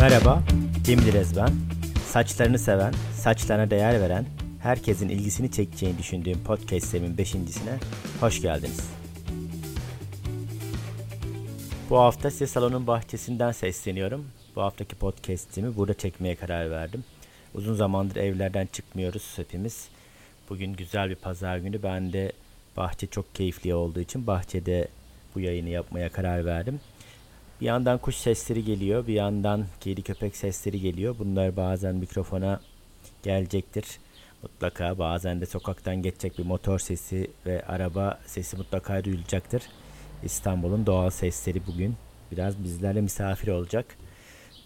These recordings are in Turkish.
Merhaba, Cem Direz ben. Saçlarını seven, saçlarına değer veren, herkesin ilgisini çekeceğini düşündüğüm podcast'imin beşincisine hoş geldiniz. Bu hafta size salonun bahçesinden sesleniyorum. Bu haftaki podcast'imi burada çekmeye karar verdim. Uzun zamandır evlerden çıkmıyoruz hepimiz. Bugün güzel bir pazar günü. Ben de bahçe çok keyifli olduğu için bahçede bu yayını yapmaya karar verdim. Bir yandan kuş sesleri geliyor, bir yandan kedi köpek sesleri geliyor. Bunlar bazen mikrofona gelecektir. Mutlaka bazen de sokaktan geçecek bir motor sesi ve araba sesi mutlaka duyulacaktır. İstanbul'un doğal sesleri bugün biraz bizlerle misafir olacak.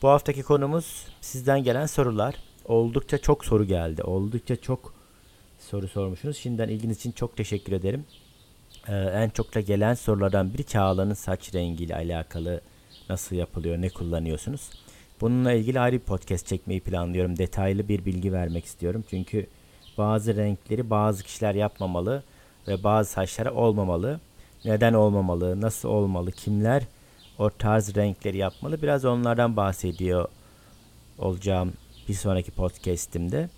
Bu haftaki konumuz sizden gelen sorular. Oldukça çok soru geldi. Oldukça çok soru sormuşsunuz. Şimdiden ilginiz için çok teşekkür ederim. Ee, en çok da gelen sorulardan biri Çağla'nın saç rengiyle alakalı nasıl yapılıyor, ne kullanıyorsunuz? Bununla ilgili ayrı bir podcast çekmeyi planlıyorum. Detaylı bir bilgi vermek istiyorum. Çünkü bazı renkleri bazı kişiler yapmamalı ve bazı saçlara olmamalı. Neden olmamalı, nasıl olmalı, kimler o tarz renkleri yapmalı? Biraz onlardan bahsediyor olacağım bir sonraki podcast'imde.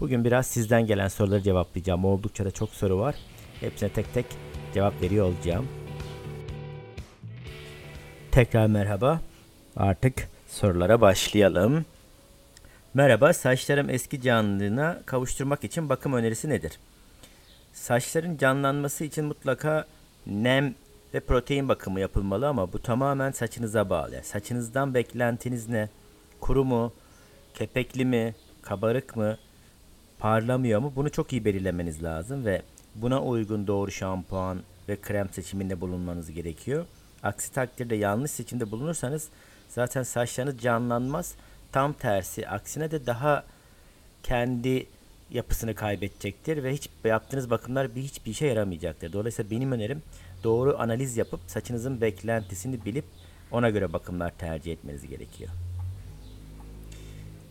Bugün biraz sizden gelen soruları cevaplayacağım. Oldukça da çok soru var. Hepsine tek tek cevap veriyor olacağım. Tekrar merhaba. Artık sorulara başlayalım. Merhaba, saçlarım eski canlılığına kavuşturmak için bakım önerisi nedir? Saçların canlanması için mutlaka nem ve protein bakımı yapılmalı ama bu tamamen saçınıza bağlı. Saçınızdan beklentiniz ne? Kuru mu? Kepekli mi? Kabarık mı? Parlamıyor mu? Bunu çok iyi belirlemeniz lazım ve buna uygun doğru şampuan ve krem seçiminde bulunmanız gerekiyor. Aksi takdirde yanlış seçimde bulunursanız zaten saçlarınız canlanmaz. Tam tersi aksine de daha kendi yapısını kaybedecektir ve hiç yaptığınız bakımlar bir hiçbir işe yaramayacaktır. Dolayısıyla benim önerim doğru analiz yapıp saçınızın beklentisini bilip ona göre bakımlar tercih etmeniz gerekiyor.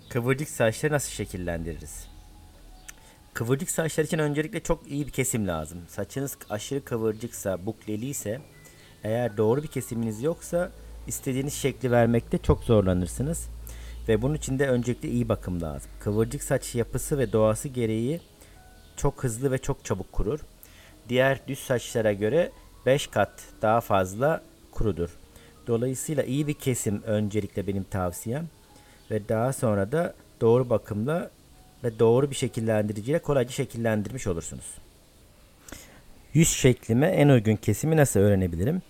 Kıvırcık saçları nasıl şekillendiririz? Kıvırcık saçlar için öncelikle çok iyi bir kesim lazım. Saçınız aşırı kıvırcıksa, bukleliyse eğer doğru bir kesiminiz yoksa istediğiniz şekli vermekte çok zorlanırsınız. Ve bunun için de öncelikle iyi bakım lazım. Kıvırcık saç yapısı ve doğası gereği çok hızlı ve çok çabuk kurur. Diğer düz saçlara göre 5 kat daha fazla kurudur. Dolayısıyla iyi bir kesim öncelikle benim tavsiyem ve daha sonra da doğru bakımla ve doğru bir şekillendiriciyle kolayca şekillendirmiş olursunuz. Yüz şeklime en uygun kesimi nasıl öğrenebilirim?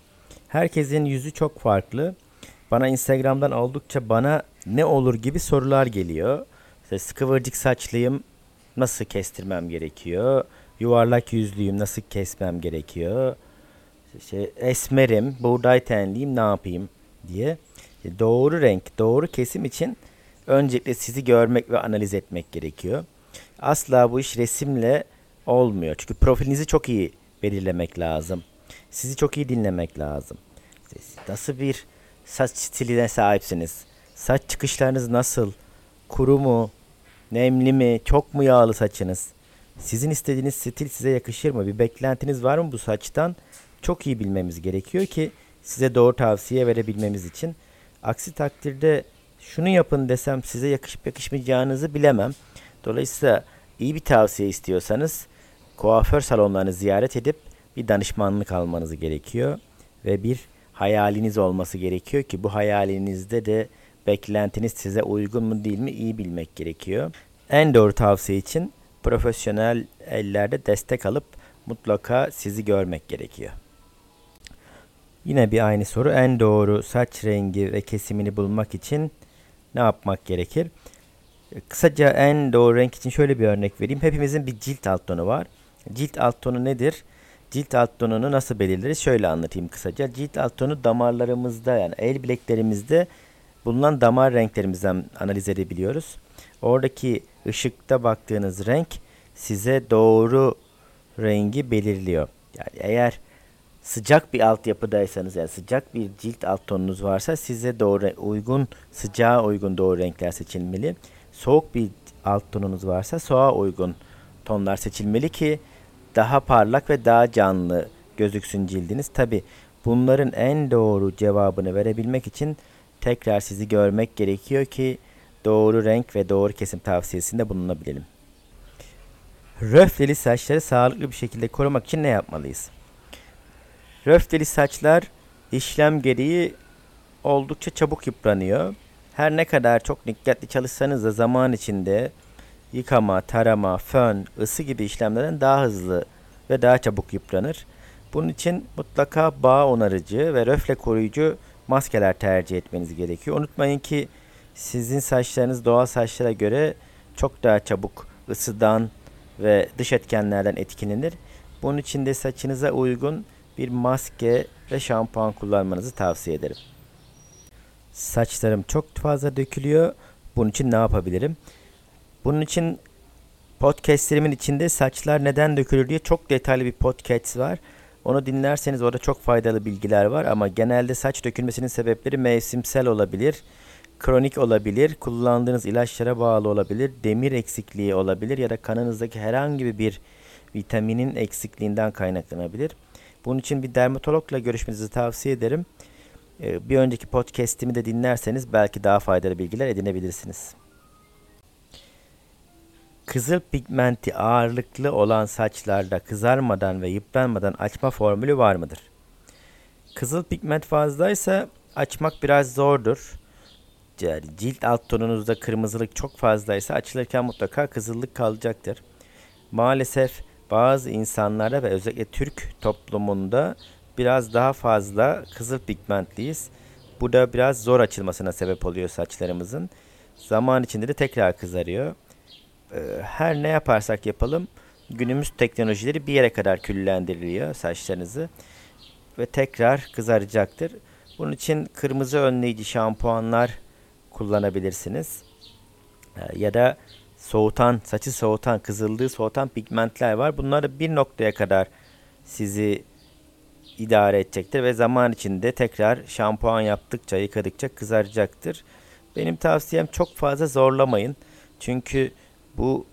Herkesin yüzü çok farklı. Bana Instagram'dan oldukça bana ne olur gibi sorular geliyor. İşte kıvırcık saçlıyım nasıl kestirmem gerekiyor? Yuvarlak yüzlüyüm nasıl kesmem gerekiyor? İşte esmerim, buğday tenliyim ne yapayım diye. Doğru renk, doğru kesim için öncelikle sizi görmek ve analiz etmek gerekiyor. Asla bu iş resimle olmuyor. Çünkü profilinizi çok iyi belirlemek lazım. Sizi çok iyi dinlemek lazım. Nasıl bir saç stiline sahipsiniz? Saç çıkışlarınız nasıl? Kuru mu? Nemli mi? Çok mu yağlı saçınız? Sizin istediğiniz stil size yakışır mı? Bir beklentiniz var mı bu saçtan? Çok iyi bilmemiz gerekiyor ki size doğru tavsiye verebilmemiz için. Aksi takdirde şunu yapın desem size yakışıp yakışmayacağınızı bilemem. Dolayısıyla iyi bir tavsiye istiyorsanız kuaför salonlarını ziyaret edip bir danışmanlık almanız gerekiyor ve bir hayaliniz olması gerekiyor ki bu hayalinizde de beklentiniz size uygun mu değil mi iyi bilmek gerekiyor. En doğru tavsiye için profesyonel ellerde destek alıp mutlaka sizi görmek gerekiyor. Yine bir aynı soru. En doğru saç rengi ve kesimini bulmak için ne yapmak gerekir? Kısaca en doğru renk için şöyle bir örnek vereyim. Hepimizin bir cilt alt tonu var. Cilt alt tonu nedir? Cilt alt tonunu nasıl belirleriz? Şöyle anlatayım kısaca. Cilt alt tonu damarlarımızda yani el bileklerimizde bulunan damar renklerimizden analiz edebiliyoruz. Oradaki ışıkta baktığınız renk size doğru rengi belirliyor. Yani eğer sıcak bir altyapıdaysanız yani sıcak bir cilt alt tonunuz varsa size doğru uygun sıcağa uygun doğru renkler seçilmeli. Soğuk bir alt tonunuz varsa soğuğa uygun tonlar seçilmeli ki daha parlak ve daha canlı gözüksün cildiniz. Tabi bunların en doğru cevabını verebilmek için tekrar sizi görmek gerekiyor ki doğru renk ve doğru kesim tavsiyesinde bulunabilelim. Röfleli saçları sağlıklı bir şekilde korumak için ne yapmalıyız? Röfleli saçlar işlem gereği oldukça çabuk yıpranıyor. Her ne kadar çok dikkatli çalışsanız da zaman içinde yıkama, tarama, fön, ısı gibi işlemlerden daha hızlı ve daha çabuk yıpranır. Bunun için mutlaka bağ onarıcı ve röfle koruyucu maskeler tercih etmeniz gerekiyor. Unutmayın ki sizin saçlarınız doğal saçlara göre çok daha çabuk ısıdan ve dış etkenlerden etkilenir. Bunun için de saçınıza uygun bir maske ve şampuan kullanmanızı tavsiye ederim. Saçlarım çok fazla dökülüyor. Bunun için ne yapabilirim? Bunun için podcastlerimin içinde saçlar neden dökülür diye çok detaylı bir podcast var. Onu dinlerseniz orada çok faydalı bilgiler var ama genelde saç dökülmesinin sebepleri mevsimsel olabilir, kronik olabilir, kullandığınız ilaçlara bağlı olabilir, demir eksikliği olabilir ya da kanınızdaki herhangi bir vitaminin eksikliğinden kaynaklanabilir. Bunun için bir dermatologla görüşmenizi tavsiye ederim. Ee, bir önceki podcast'imi de dinlerseniz belki daha faydalı bilgiler edinebilirsiniz. Kızıl pigmenti ağırlıklı olan saçlarda kızarmadan ve yıpranmadan açma formülü var mıdır? Kızıl pigment fazlaysa açmak biraz zordur. Yani cilt alt tonunuzda kırmızılık çok fazlaysa açılırken mutlaka kızıllık kalacaktır. Maalesef bazı insanlarda ve özellikle Türk toplumunda biraz daha fazla kızıl pigmentliyiz. Bu da biraz zor açılmasına sebep oluyor saçlarımızın. Zaman içinde de tekrar kızarıyor. Ee, her ne yaparsak yapalım günümüz teknolojileri bir yere kadar küllendiriliyor saçlarınızı ve tekrar kızaracaktır. Bunun için kırmızı önleyici şampuanlar kullanabilirsiniz. Ee, ya da soğutan, saçı soğutan, kızıldığı soğutan pigmentler var. Bunlar da bir noktaya kadar sizi idare edecektir ve zaman içinde tekrar şampuan yaptıkça, yıkadıkça kızaracaktır. Benim tavsiyem çok fazla zorlamayın. Çünkü bu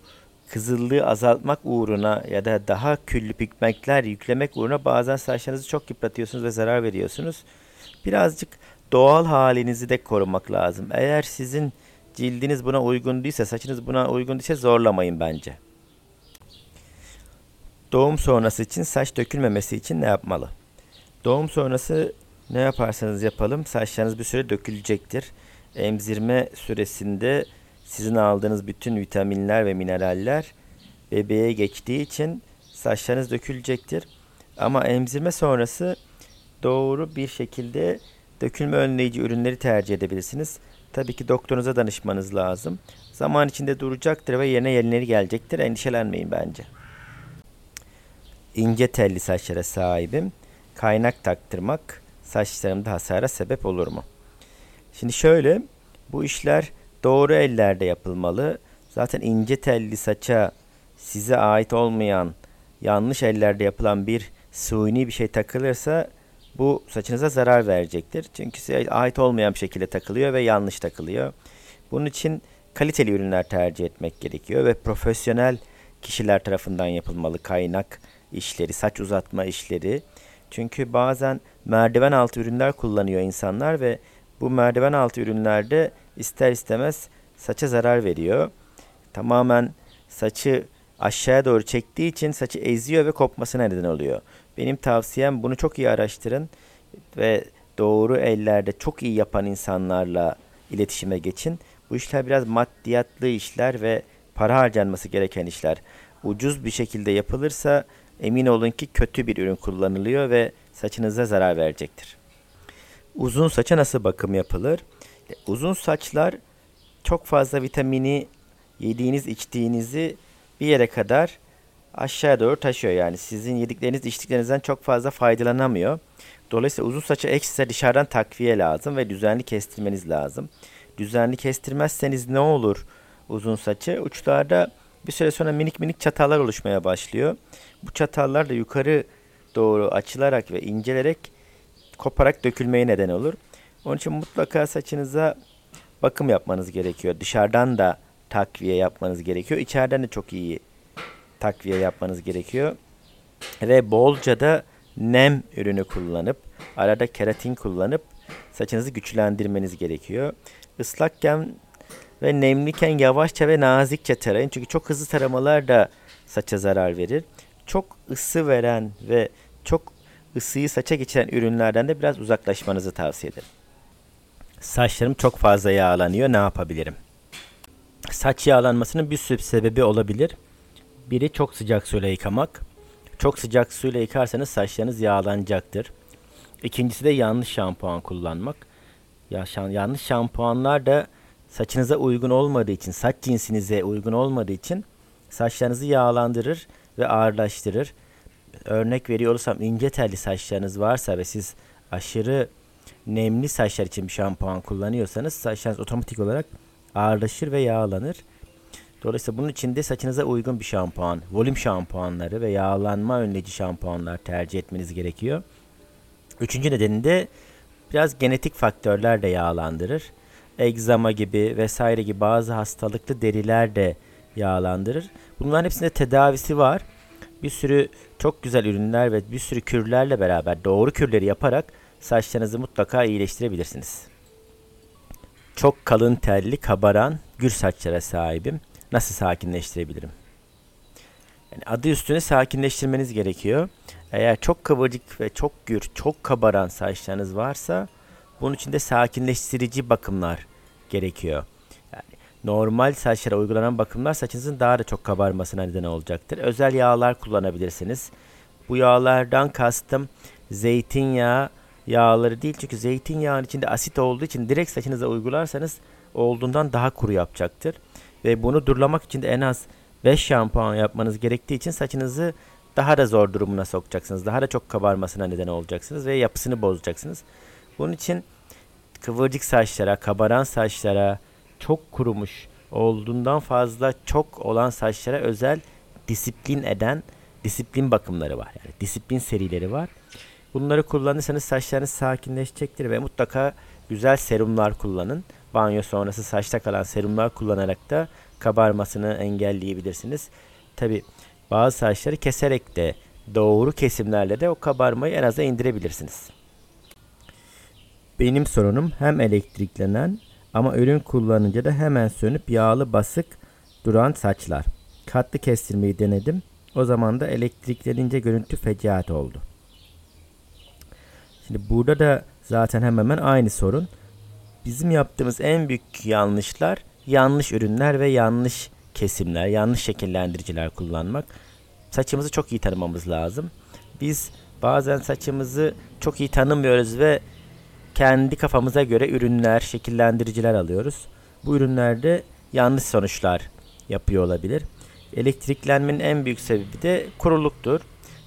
kızıllığı azaltmak uğruna ya da daha küllü pigmentler yüklemek uğruna bazen saçlarınızı çok yıpratıyorsunuz ve zarar veriyorsunuz. Birazcık doğal halinizi de korumak lazım. Eğer sizin cildiniz buna uygun değilse, saçınız buna uygun değilse zorlamayın bence. Doğum sonrası için saç dökülmemesi için ne yapmalı? Doğum sonrası ne yaparsanız yapalım saçlarınız bir süre dökülecektir. Emzirme süresinde sizin aldığınız bütün vitaminler ve mineraller bebeğe geçtiği için saçlarınız dökülecektir. Ama emzirme sonrası doğru bir şekilde dökülme önleyici ürünleri tercih edebilirsiniz. Tabii ki doktorunuza danışmanız lazım. Zaman içinde duracaktır ve yerine yenileri gelecektir. Endişelenmeyin bence. İnce telli saçlara sahibim. Kaynak taktırmak saçlarımda hasara sebep olur mu? Şimdi şöyle bu işler doğru ellerde yapılmalı. Zaten ince telli saça size ait olmayan yanlış ellerde yapılan bir suni bir şey takılırsa bu saçınıza zarar verecektir. Çünkü size ait olmayan bir şekilde takılıyor ve yanlış takılıyor. Bunun için kaliteli ürünler tercih etmek gerekiyor ve profesyonel kişiler tarafından yapılmalı kaynak işleri, saç uzatma işleri. Çünkü bazen merdiven altı ürünler kullanıyor insanlar ve bu merdiven altı ürünlerde ister istemez saça zarar veriyor. Tamamen saçı aşağıya doğru çektiği için saçı eziyor ve kopmasına neden oluyor. Benim tavsiyem bunu çok iyi araştırın ve doğru ellerde çok iyi yapan insanlarla iletişime geçin. Bu işler biraz maddiyatlı işler ve para harcanması gereken işler. Ucuz bir şekilde yapılırsa emin olun ki kötü bir ürün kullanılıyor ve saçınıza zarar verecektir. Uzun saça nasıl bakım yapılır? Uzun saçlar çok fazla vitamini yediğiniz içtiğinizi bir yere kadar aşağıya doğru taşıyor. Yani sizin yedikleriniz içtiklerinizden çok fazla faydalanamıyor. Dolayısıyla uzun saça ekstra dışarıdan takviye lazım ve düzenli kestirmeniz lazım. Düzenli kestirmezseniz ne olur uzun saçı? Uçlarda bir süre sonra minik minik çatallar oluşmaya başlıyor. Bu çatallar da yukarı doğru açılarak ve incelerek koparak dökülmeye neden olur. Onun için mutlaka saçınıza bakım yapmanız gerekiyor. Dışarıdan da takviye yapmanız gerekiyor. İçeriden de çok iyi takviye yapmanız gerekiyor. Ve bolca da nem ürünü kullanıp arada keratin kullanıp saçınızı güçlendirmeniz gerekiyor. Islakken ve nemliyken yavaşça ve nazikçe tarayın. Çünkü çok hızlı taramalar da saça zarar verir. Çok ısı veren ve çok ısıyı saça geçiren ürünlerden de biraz uzaklaşmanızı tavsiye ederim. Saçlarım çok fazla yağlanıyor. Ne yapabilirim? Saç yağlanmasının bir sürü sebebi olabilir. Biri çok sıcak suyla yıkamak. Çok sıcak suyla yıkarsanız saçlarınız yağlanacaktır. İkincisi de yanlış şampuan kullanmak. Ya yanlış şampuanlar da saçınıza uygun olmadığı için, saç cinsinize uygun olmadığı için saçlarınızı yağlandırır ve ağırlaştırır. Örnek veriyor olursam ince telli saçlarınız varsa ve siz aşırı nemli saçlar için bir şampuan kullanıyorsanız saçlarınız otomatik olarak ağırlaşır ve yağlanır. Dolayısıyla bunun için de saçınıza uygun bir şampuan, volüm şampuanları ve yağlanma önleyici şampuanlar tercih etmeniz gerekiyor. Üçüncü nedeni de biraz genetik faktörler de yağlandırır. Egzama gibi vesaire gibi bazı hastalıklı deriler de yağlandırır. Bunların hepsinde tedavisi var. Bir sürü çok güzel ürünler ve bir sürü kürlerle beraber doğru kürleri yaparak saçlarınızı mutlaka iyileştirebilirsiniz. Çok kalın telli, kabaran, gür saçlara sahibim. Nasıl sakinleştirebilirim? Yani adı üstüne sakinleştirmeniz gerekiyor. Eğer çok kıvırcık ve çok gür, çok kabaran saçlarınız varsa bunun için de sakinleştirici bakımlar gerekiyor. Yani normal saçlara uygulanan bakımlar saçınızın daha da çok kabarmasına neden olacaktır. Özel yağlar kullanabilirsiniz. Bu yağlardan kastım zeytinyağı yağları değil çünkü zeytinyağının içinde asit olduğu için direkt saçınıza uygularsanız olduğundan daha kuru yapacaktır. Ve bunu durlamak için de en az 5 şampuan yapmanız gerektiği için saçınızı daha da zor durumuna sokacaksınız. Daha da çok kabarmasına neden olacaksınız ve yapısını bozacaksınız. Bunun için kıvırcık saçlara, kabaran saçlara, çok kurumuş olduğundan fazla çok olan saçlara özel disiplin eden disiplin bakımları var. Yani disiplin serileri var. Bunları kullanırsanız saçlarınız sakinleşecektir ve mutlaka güzel serumlar kullanın. Banyo sonrası saçta kalan serumlar kullanarak da kabarmasını engelleyebilirsiniz. Tabi bazı saçları keserek de doğru kesimlerle de o kabarmayı en aza indirebilirsiniz. Benim sorunum hem elektriklenen ama ürün kullanınca da hemen sönüp yağlı basık duran saçlar. Katlı kestirmeyi denedim. O zaman da elektriklenince görüntü fecaat oldu. Şimdi burada da zaten hemen hemen aynı sorun. Bizim yaptığımız en büyük yanlışlar yanlış ürünler ve yanlış kesimler, yanlış şekillendiriciler kullanmak. Saçımızı çok iyi tanımamız lazım. Biz bazen saçımızı çok iyi tanımıyoruz ve kendi kafamıza göre ürünler, şekillendiriciler alıyoruz. Bu ürünlerde yanlış sonuçlar yapıyor olabilir. Elektriklenmenin en büyük sebebi de kuruluktur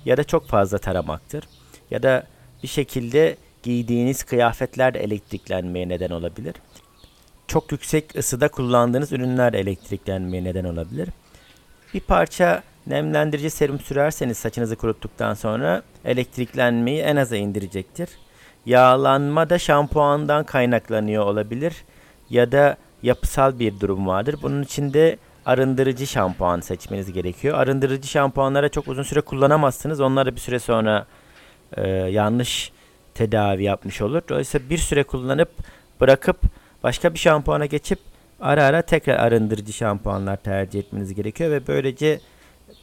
ya da çok fazla taramaktır ya da bir şekilde giydiğiniz kıyafetler de elektriklenmeye neden olabilir. Çok yüksek ısıda kullandığınız ürünler de elektriklenmeye neden olabilir. Bir parça nemlendirici serum sürerseniz saçınızı kuruttuktan sonra elektriklenmeyi en aza indirecektir. Yağlanma da şampuandan kaynaklanıyor olabilir ya da yapısal bir durum vardır. Bunun için de arındırıcı şampuan seçmeniz gerekiyor. Arındırıcı şampuanlara çok uzun süre kullanamazsınız. Onlar da bir süre sonra e, yanlış tedavi yapmış olur. Dolayısıyla bir süre kullanıp bırakıp başka bir şampuana geçip ara ara tekrar arındırıcı şampuanlar tercih etmeniz gerekiyor ve böylece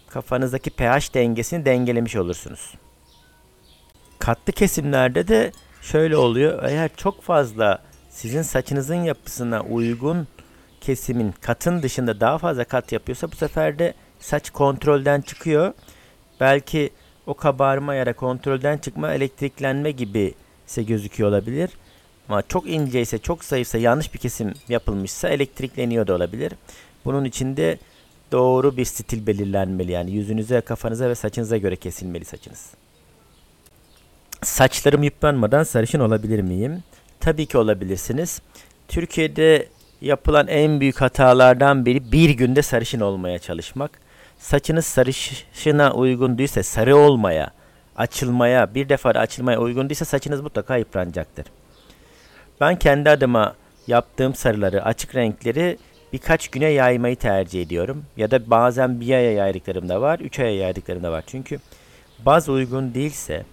kafanızdaki pH dengesini dengelemiş olursunuz. Katlı kesimlerde de şöyle oluyor. Eğer çok fazla sizin saçınızın yapısına uygun kesimin katın dışında daha fazla kat yapıyorsa bu sefer de saç kontrolden çıkıyor. Belki o kabarma ya da kontrolden çıkma elektriklenme gibi ise gözüküyor olabilir. Ama çok ince ise çok zayıfsa yanlış bir kesim yapılmışsa elektrikleniyor da olabilir. Bunun için de doğru bir stil belirlenmeli. Yani yüzünüze, kafanıza ve saçınıza göre kesilmeli saçınız. Saçlarım yıpranmadan sarışın olabilir miyim? Tabii ki olabilirsiniz. Türkiye'de yapılan en büyük hatalardan biri bir günde sarışın olmaya çalışmak. Saçınız sarışına uygun değilse sarı olmaya, açılmaya, bir defa açılmaya uygun değilse saçınız mutlaka yıpranacaktır. Ben kendi adıma yaptığım sarıları, açık renkleri birkaç güne yaymayı tercih ediyorum. Ya da bazen bir aya yaydıklarım da var, üç aya yaydıklarım da var. Çünkü baz uygun değilse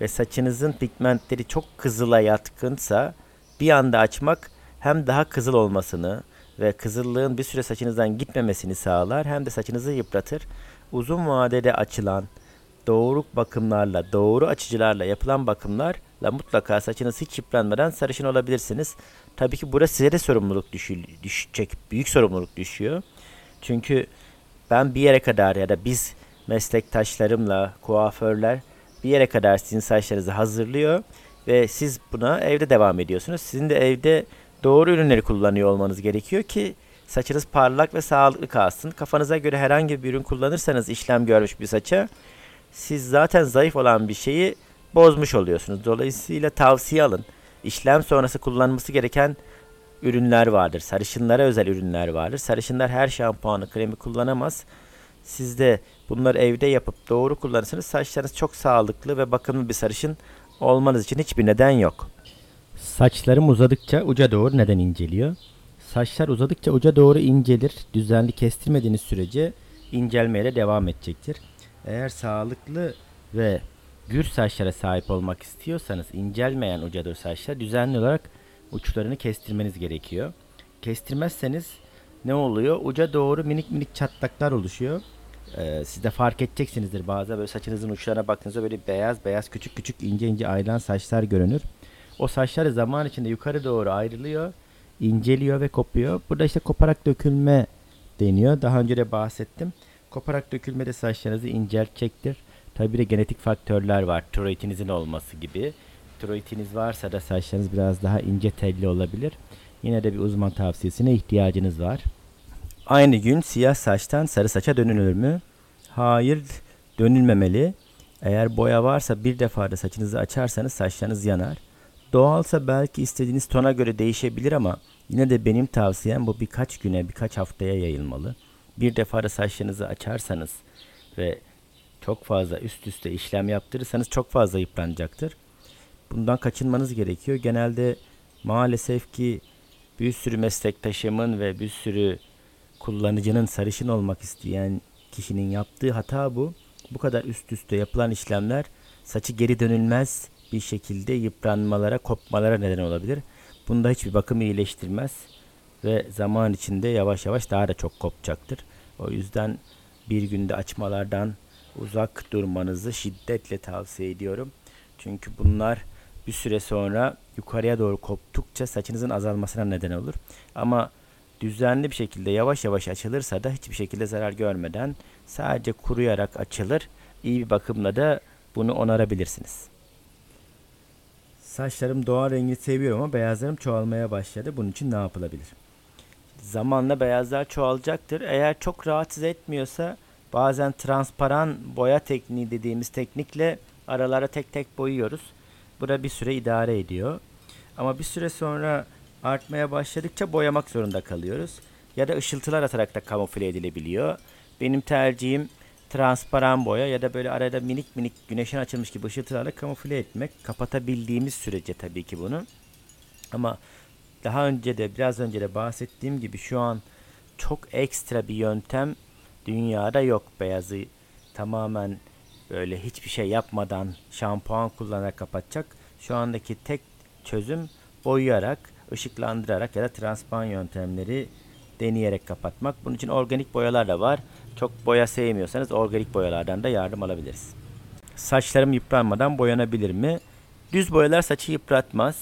ve saçınızın pigmentleri çok kızıla yatkınsa bir anda açmak hem daha kızıl olmasını ve kızıllığın bir süre saçınızdan gitmemesini sağlar hem de saçınızı yıpratır. Uzun vadede açılan doğru bakımlarla, doğru açıcılarla yapılan bakımlarla mutlaka saçınız hiç yıpranmadan sarışın olabilirsiniz. Tabii ki burada size de sorumluluk düşü, düşecek, büyük sorumluluk düşüyor. Çünkü ben bir yere kadar ya da biz meslektaşlarımla, kuaförler bir yere kadar sizin saçlarınızı hazırlıyor ve siz buna evde devam ediyorsunuz. Sizin de evde doğru ürünleri kullanıyor olmanız gerekiyor ki saçınız parlak ve sağlıklı kalsın. Kafanıza göre herhangi bir ürün kullanırsanız işlem görmüş bir saça siz zaten zayıf olan bir şeyi bozmuş oluyorsunuz. Dolayısıyla tavsiye alın. İşlem sonrası kullanması gereken ürünler vardır. Sarışınlara özel ürünler vardır. Sarışınlar her şampuanı, kremi kullanamaz. Siz de bunları evde yapıp doğru kullanırsanız saçlarınız çok sağlıklı ve bakımlı bir sarışın olmanız için hiçbir neden yok. Saçlarım uzadıkça uca doğru neden inceliyor? Saçlar uzadıkça uca doğru incelir. Düzenli kestirmediğiniz sürece incelmeye de devam edecektir. Eğer sağlıklı ve gür saçlara sahip olmak istiyorsanız incelmeyen uca doğru saçlar düzenli olarak uçlarını kestirmeniz gerekiyor. Kestirmezseniz ne oluyor? Uca doğru minik minik çatlaklar oluşuyor. Ee, siz de fark edeceksinizdir bazen böyle saçınızın uçlarına baktığınızda böyle beyaz beyaz küçük küçük ince ince ayrılan saçlar görünür. O saçlar zaman içinde yukarı doğru ayrılıyor, inceliyor ve kopuyor. Burada işte koparak dökülme deniyor. Daha önce de bahsettim. Koparak dökülme de saçlarınızı inceltecektir. Tabi de genetik faktörler var. Tiroidinizin olması gibi. Tiroidiniz varsa da saçlarınız biraz daha ince telli olabilir. Yine de bir uzman tavsiyesine ihtiyacınız var. Aynı gün siyah saçtan sarı saça dönülür mü? Hayır, dönülmemeli. Eğer boya varsa bir defa da saçınızı açarsanız saçlarınız yanar. Doğalsa belki istediğiniz tona göre değişebilir ama yine de benim tavsiyem bu birkaç güne, birkaç haftaya yayılmalı. Bir defa da saçlarınızı açarsanız ve çok fazla üst üste işlem yaptırırsanız çok fazla yıpranacaktır. Bundan kaçınmanız gerekiyor. Genelde maalesef ki bir sürü meslektaşımın ve bir sürü kullanıcının sarışın olmak isteyen kişinin yaptığı hata bu. Bu kadar üst üste yapılan işlemler saçı geri dönülmez bir şekilde yıpranmalara, kopmalara neden olabilir. Bunda hiçbir bakım iyileştirmez ve zaman içinde yavaş yavaş daha da çok kopacaktır. O yüzden bir günde açmalardan uzak durmanızı şiddetle tavsiye ediyorum. Çünkü bunlar bir süre sonra yukarıya doğru koptukça saçınızın azalmasına neden olur. Ama düzenli bir şekilde yavaş yavaş açılırsa da hiçbir şekilde zarar görmeden sadece kuruyarak açılır. İyi bir bakımla da bunu onarabilirsiniz. Saçlarım doğal rengi seviyorum ama beyazlarım çoğalmaya başladı. Bunun için ne yapılabilir? Zamanla beyazlar çoğalacaktır. Eğer çok rahatsız etmiyorsa bazen transparan boya tekniği dediğimiz teknikle aralara tek tek boyuyoruz. Bu da bir süre idare ediyor. Ama bir süre sonra artmaya başladıkça boyamak zorunda kalıyoruz. Ya da ışıltılar atarak da kamufle edilebiliyor. Benim tercihim transparan boya ya da böyle arada minik minik güneşin açılmış gibi ışıltılarla kamufle etmek. Kapatabildiğimiz sürece tabii ki bunu. Ama daha önce de biraz önce de bahsettiğim gibi şu an çok ekstra bir yöntem dünyada yok. Beyazı tamamen böyle hiçbir şey yapmadan şampuan kullanarak kapatacak. Şu andaki tek çözüm boyayarak, ışıklandırarak ya da transparan yöntemleri deneyerek kapatmak. Bunun için organik boyalar da var. Çok boya sevmiyorsanız organik boyalardan da yardım alabiliriz. Saçlarım yıpranmadan boyanabilir mi? Düz boyalar saçı yıpratmaz.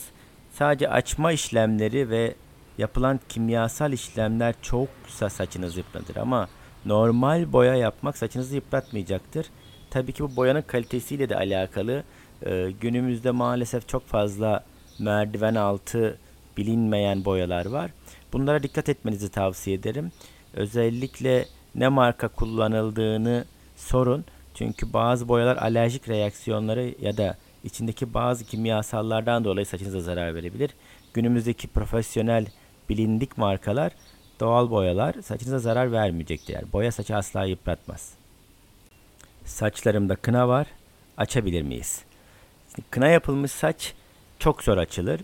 Sadece açma işlemleri ve yapılan kimyasal işlemler çoksa saçınızı yıpratır ama normal boya yapmak saçınızı yıpratmayacaktır. Tabii ki bu boyanın kalitesiyle de alakalı. Ee, günümüzde maalesef çok fazla merdiven altı bilinmeyen boyalar var. Bunlara dikkat etmenizi tavsiye ederim. Özellikle ne marka kullanıldığını sorun. Çünkü bazı boyalar alerjik reaksiyonları ya da içindeki bazı kimyasallardan dolayı saçınıza zarar verebilir. Günümüzdeki profesyonel bilindik markalar doğal boyalar saçınıza zarar vermeyecektir. Yani boya saçı asla yıpratmaz. Saçlarımda kına var. Açabilir miyiz? Kına yapılmış saç çok zor açılır.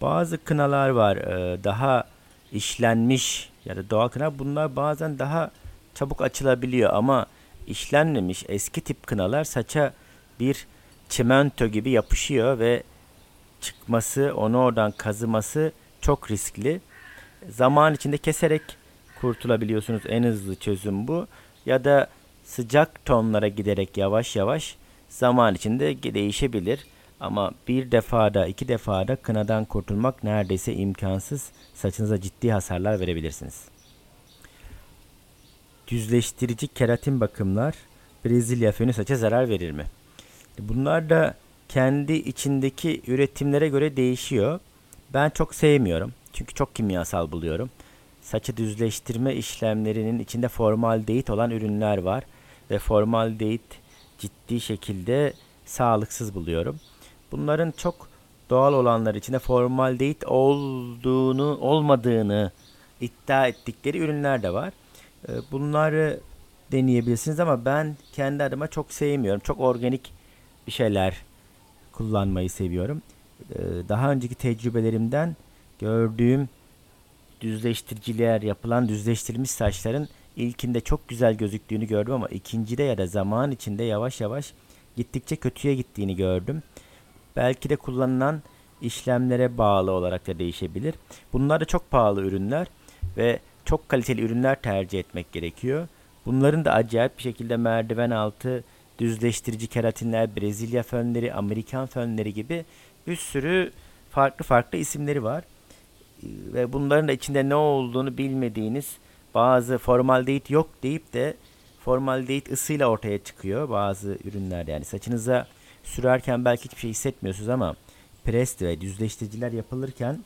Bazı kınalar var daha işlenmiş ya da doğal kına bunlar bazen daha çabuk açılabiliyor ama işlenmemiş eski tip kınalar saça bir çimento gibi yapışıyor ve çıkması, onu oradan kazıması çok riskli. Zaman içinde keserek kurtulabiliyorsunuz. En hızlı çözüm bu. Ya da sıcak tonlara giderek yavaş yavaş zaman içinde değişebilir. Ama bir defada, iki defada kınadan kurtulmak neredeyse imkansız. Saçınıza ciddi hasarlar verebilirsiniz. Düzleştirici keratin bakımlar Brezilya fönü saça zarar verir mi? Bunlar da kendi içindeki üretimlere göre değişiyor. Ben çok sevmiyorum. Çünkü çok kimyasal buluyorum. Saçı düzleştirme işlemlerinin içinde formaldehit olan ürünler var. Ve formaldehit ciddi şekilde sağlıksız buluyorum. Bunların çok doğal olanlar içinde formaldehit olduğunu, olmadığını iddia ettikleri ürünler de var. Ee, bunları deneyebilirsiniz ama ben kendi adıma çok sevmiyorum. Çok organik bir şeyler kullanmayı seviyorum. Ee, daha önceki tecrübelerimden gördüğüm düzleştiriciler yapılan düzleştirilmiş saçların ilkinde çok güzel gözüktüğünü gördüm ama ikincide ya da zaman içinde yavaş yavaş gittikçe kötüye gittiğini gördüm. Belki de kullanılan işlemlere bağlı olarak da değişebilir. Bunlar da çok pahalı ürünler ve çok kaliteli ürünler tercih etmek gerekiyor. Bunların da acayip bir şekilde merdiven altı düzleştirici keratinler, Brezilya fönleri, Amerikan fönleri gibi bir sürü farklı farklı isimleri var. Ve bunların da içinde ne olduğunu bilmediğiniz bazı formaldehit yok deyip de formaldehit ısıyla ortaya çıkıyor bazı ürünler yani saçınıza sürerken belki hiçbir şey hissetmiyorsunuz ama prest ve düzleştiriciler yapılırken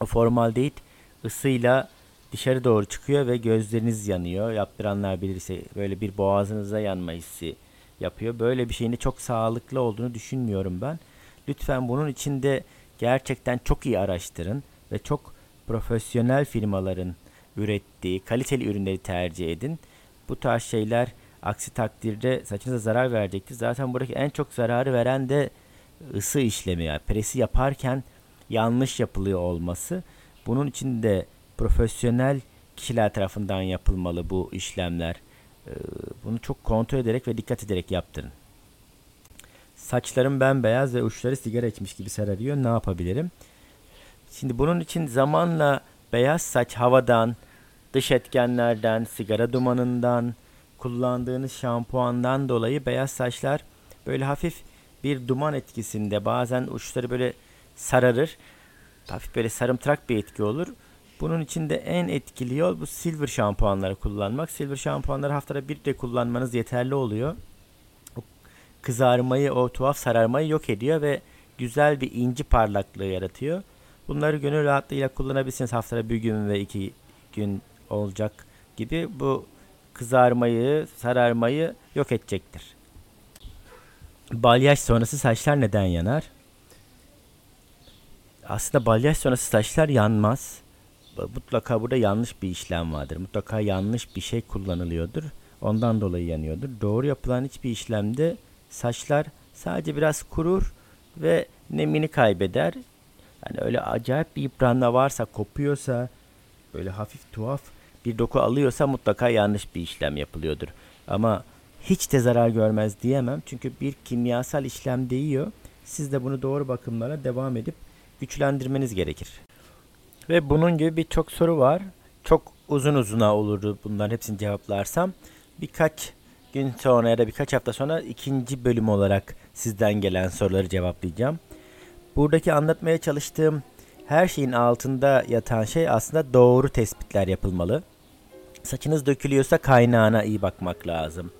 o formaldehit ısıyla dışarı doğru çıkıyor ve gözleriniz yanıyor. Yaptıranlar bilirse böyle bir boğazınıza yanma hissi yapıyor. Böyle bir şeyin de çok sağlıklı olduğunu düşünmüyorum ben. Lütfen bunun içinde gerçekten çok iyi araştırın ve çok profesyonel firmaların ürettiği kaliteli ürünleri tercih edin. Bu tarz şeyler aksi takdirde saçınıza zarar verecektir. Zaten buradaki en çok zararı veren de ısı işlemi yani presi yaparken yanlış yapılıyor olması. Bunun için de profesyonel kişiler tarafından yapılmalı bu işlemler. Ee, bunu çok kontrol ederek ve dikkat ederek yaptırın. Saçlarım bembeyaz ve uçları sigara içmiş gibi sararıyor. Ne yapabilirim? Şimdi bunun için zamanla beyaz saç havadan, dış etkenlerden, sigara dumanından, kullandığınız şampuandan dolayı beyaz saçlar böyle hafif bir duman etkisinde bazen uçları böyle sararır. Hafif böyle sarımtırak bir etki olur. Bunun için de en etkili yol bu silver şampuanları kullanmak. Silver şampuanları haftada bir de kullanmanız yeterli oluyor. O kızarmayı, o tuhaf sararmayı yok ediyor ve güzel bir inci parlaklığı yaratıyor. Bunları gönül rahatlığıyla kullanabilirsiniz. Haftada bir gün ve iki gün olacak gibi bu kızarmayı, sararmayı yok edecektir. Balyaj sonrası saçlar neden yanar? Aslında balyaj sonrası saçlar yanmaz. Mutlaka burada yanlış bir işlem vardır. Mutlaka yanlış bir şey kullanılıyordur. Ondan dolayı yanıyordur. Doğru yapılan hiçbir işlemde saçlar sadece biraz kurur ve nemini kaybeder. Yani öyle acayip bir yıpranma varsa, kopuyorsa, böyle hafif tuhaf bir doku alıyorsa mutlaka yanlış bir işlem yapılıyordur. Ama hiç de zarar görmez diyemem. Çünkü bir kimyasal işlem değiyor. Siz de bunu doğru bakımlara devam edip güçlendirmeniz gerekir. Ve bunun gibi birçok soru var. Çok uzun uzuna olurdu bunların hepsini cevaplarsam. Birkaç gün sonra ya da birkaç hafta sonra ikinci bölüm olarak sizden gelen soruları cevaplayacağım. Buradaki anlatmaya çalıştığım her şeyin altında yatan şey aslında doğru tespitler yapılmalı. Saçınız dökülüyorsa kaynağına iyi bakmak lazım.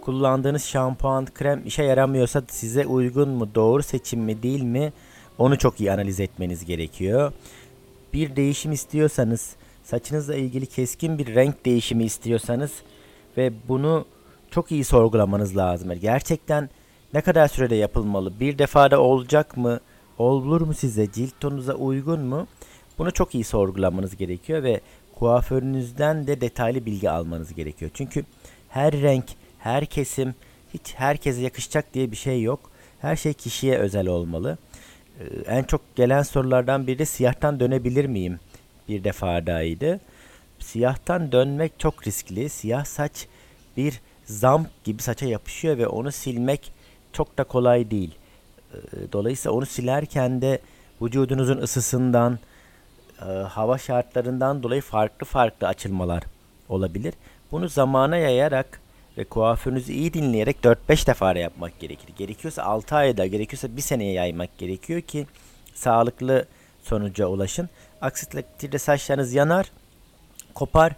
Kullandığınız şampuan, krem işe yaramıyorsa size uygun mu, doğru seçim mi değil mi onu çok iyi analiz etmeniz gerekiyor. Bir değişim istiyorsanız, saçınızla ilgili keskin bir renk değişimi istiyorsanız ve bunu çok iyi sorgulamanız lazım. Gerçekten ne kadar sürede yapılmalı? Bir defada olacak mı? Olur mu size? Cilt tonunuza uygun mu? Bunu çok iyi sorgulamanız gerekiyor ve kuaförünüzden de detaylı bilgi almanız gerekiyor. Çünkü her renk, her kesim hiç herkese yakışacak diye bir şey yok. Her şey kişiye özel olmalı. Ee, en çok gelen sorulardan biri siyahtan dönebilir miyim? Bir defa dahiydi. Siyahtan dönmek çok riskli. Siyah saç bir zam gibi saça yapışıyor ve onu silmek çok da kolay değil. Ee, Dolayısıyla onu silerken de vücudunuzun ısısından, e, hava şartlarından dolayı farklı farklı açılmalar olabilir. Bunu zamana yayarak ve kuaförünüzü iyi dinleyerek 4-5 defa yapmak gerekir. Gerekiyorsa 6 ayda, gerekiyorsa 1 seneye yaymak gerekiyor ki sağlıklı sonuca ulaşın. Aksi takdirde saçlarınız yanar, kopar.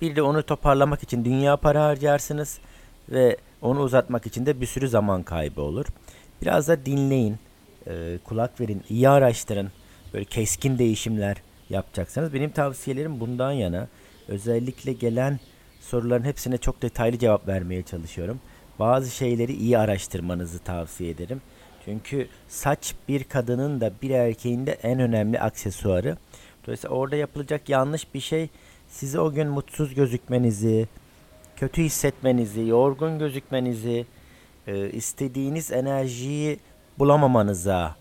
Bir de onu toparlamak için dünya para harcarsınız ve onu uzatmak için de bir sürü zaman kaybı olur. Biraz da dinleyin, e, kulak verin, iyi araştırın. Böyle keskin değişimler yapacaksanız benim tavsiyelerim bundan yana. Özellikle gelen soruların hepsine çok detaylı cevap vermeye çalışıyorum. Bazı şeyleri iyi araştırmanızı tavsiye ederim. Çünkü saç bir kadının da bir erkeğin de en önemli aksesuarı. Dolayısıyla orada yapılacak yanlış bir şey sizi o gün mutsuz gözükmenizi, kötü hissetmenizi, yorgun gözükmenizi, e, istediğiniz enerjiyi bulamamanıza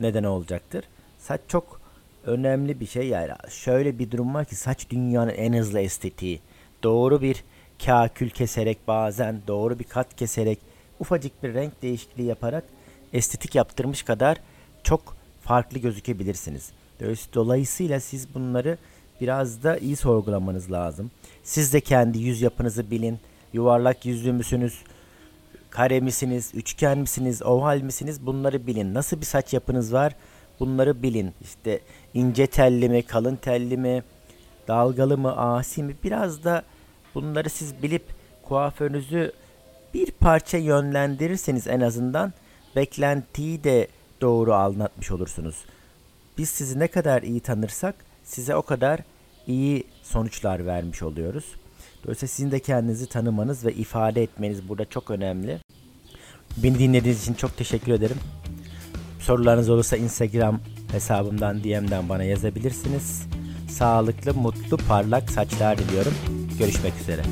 neden olacaktır. Saç çok önemli bir şey yani. Şöyle bir durum var ki saç dünyanın en hızlı estetiği. Doğru bir kakül keserek bazen doğru bir kat keserek ufacık bir renk değişikliği yaparak estetik yaptırmış kadar çok farklı gözükebilirsiniz. Dolayısıyla siz bunları biraz da iyi sorgulamanız lazım. Siz de kendi yüz yapınızı bilin. Yuvarlak yüzlü müsünüz? Kare misiniz? Üçgen misiniz? Oval misiniz? Bunları bilin. Nasıl bir saç yapınız var? Bunları bilin. İşte ince telli mi, kalın telli mi, dalgalı mı, asi mi? Biraz da bunları siz bilip kuaförünüzü bir parça yönlendirirseniz en azından beklentiyi de doğru anlatmış olursunuz. Biz sizi ne kadar iyi tanırsak size o kadar iyi sonuçlar vermiş oluyoruz. Dolayısıyla sizin de kendinizi tanımanız ve ifade etmeniz burada çok önemli. Beni dinlediğiniz için çok teşekkür ederim. Sorularınız olursa Instagram hesabımdan DM'den bana yazabilirsiniz. Sağlıklı, mutlu, parlak saçlar diliyorum. Görüşmek üzere.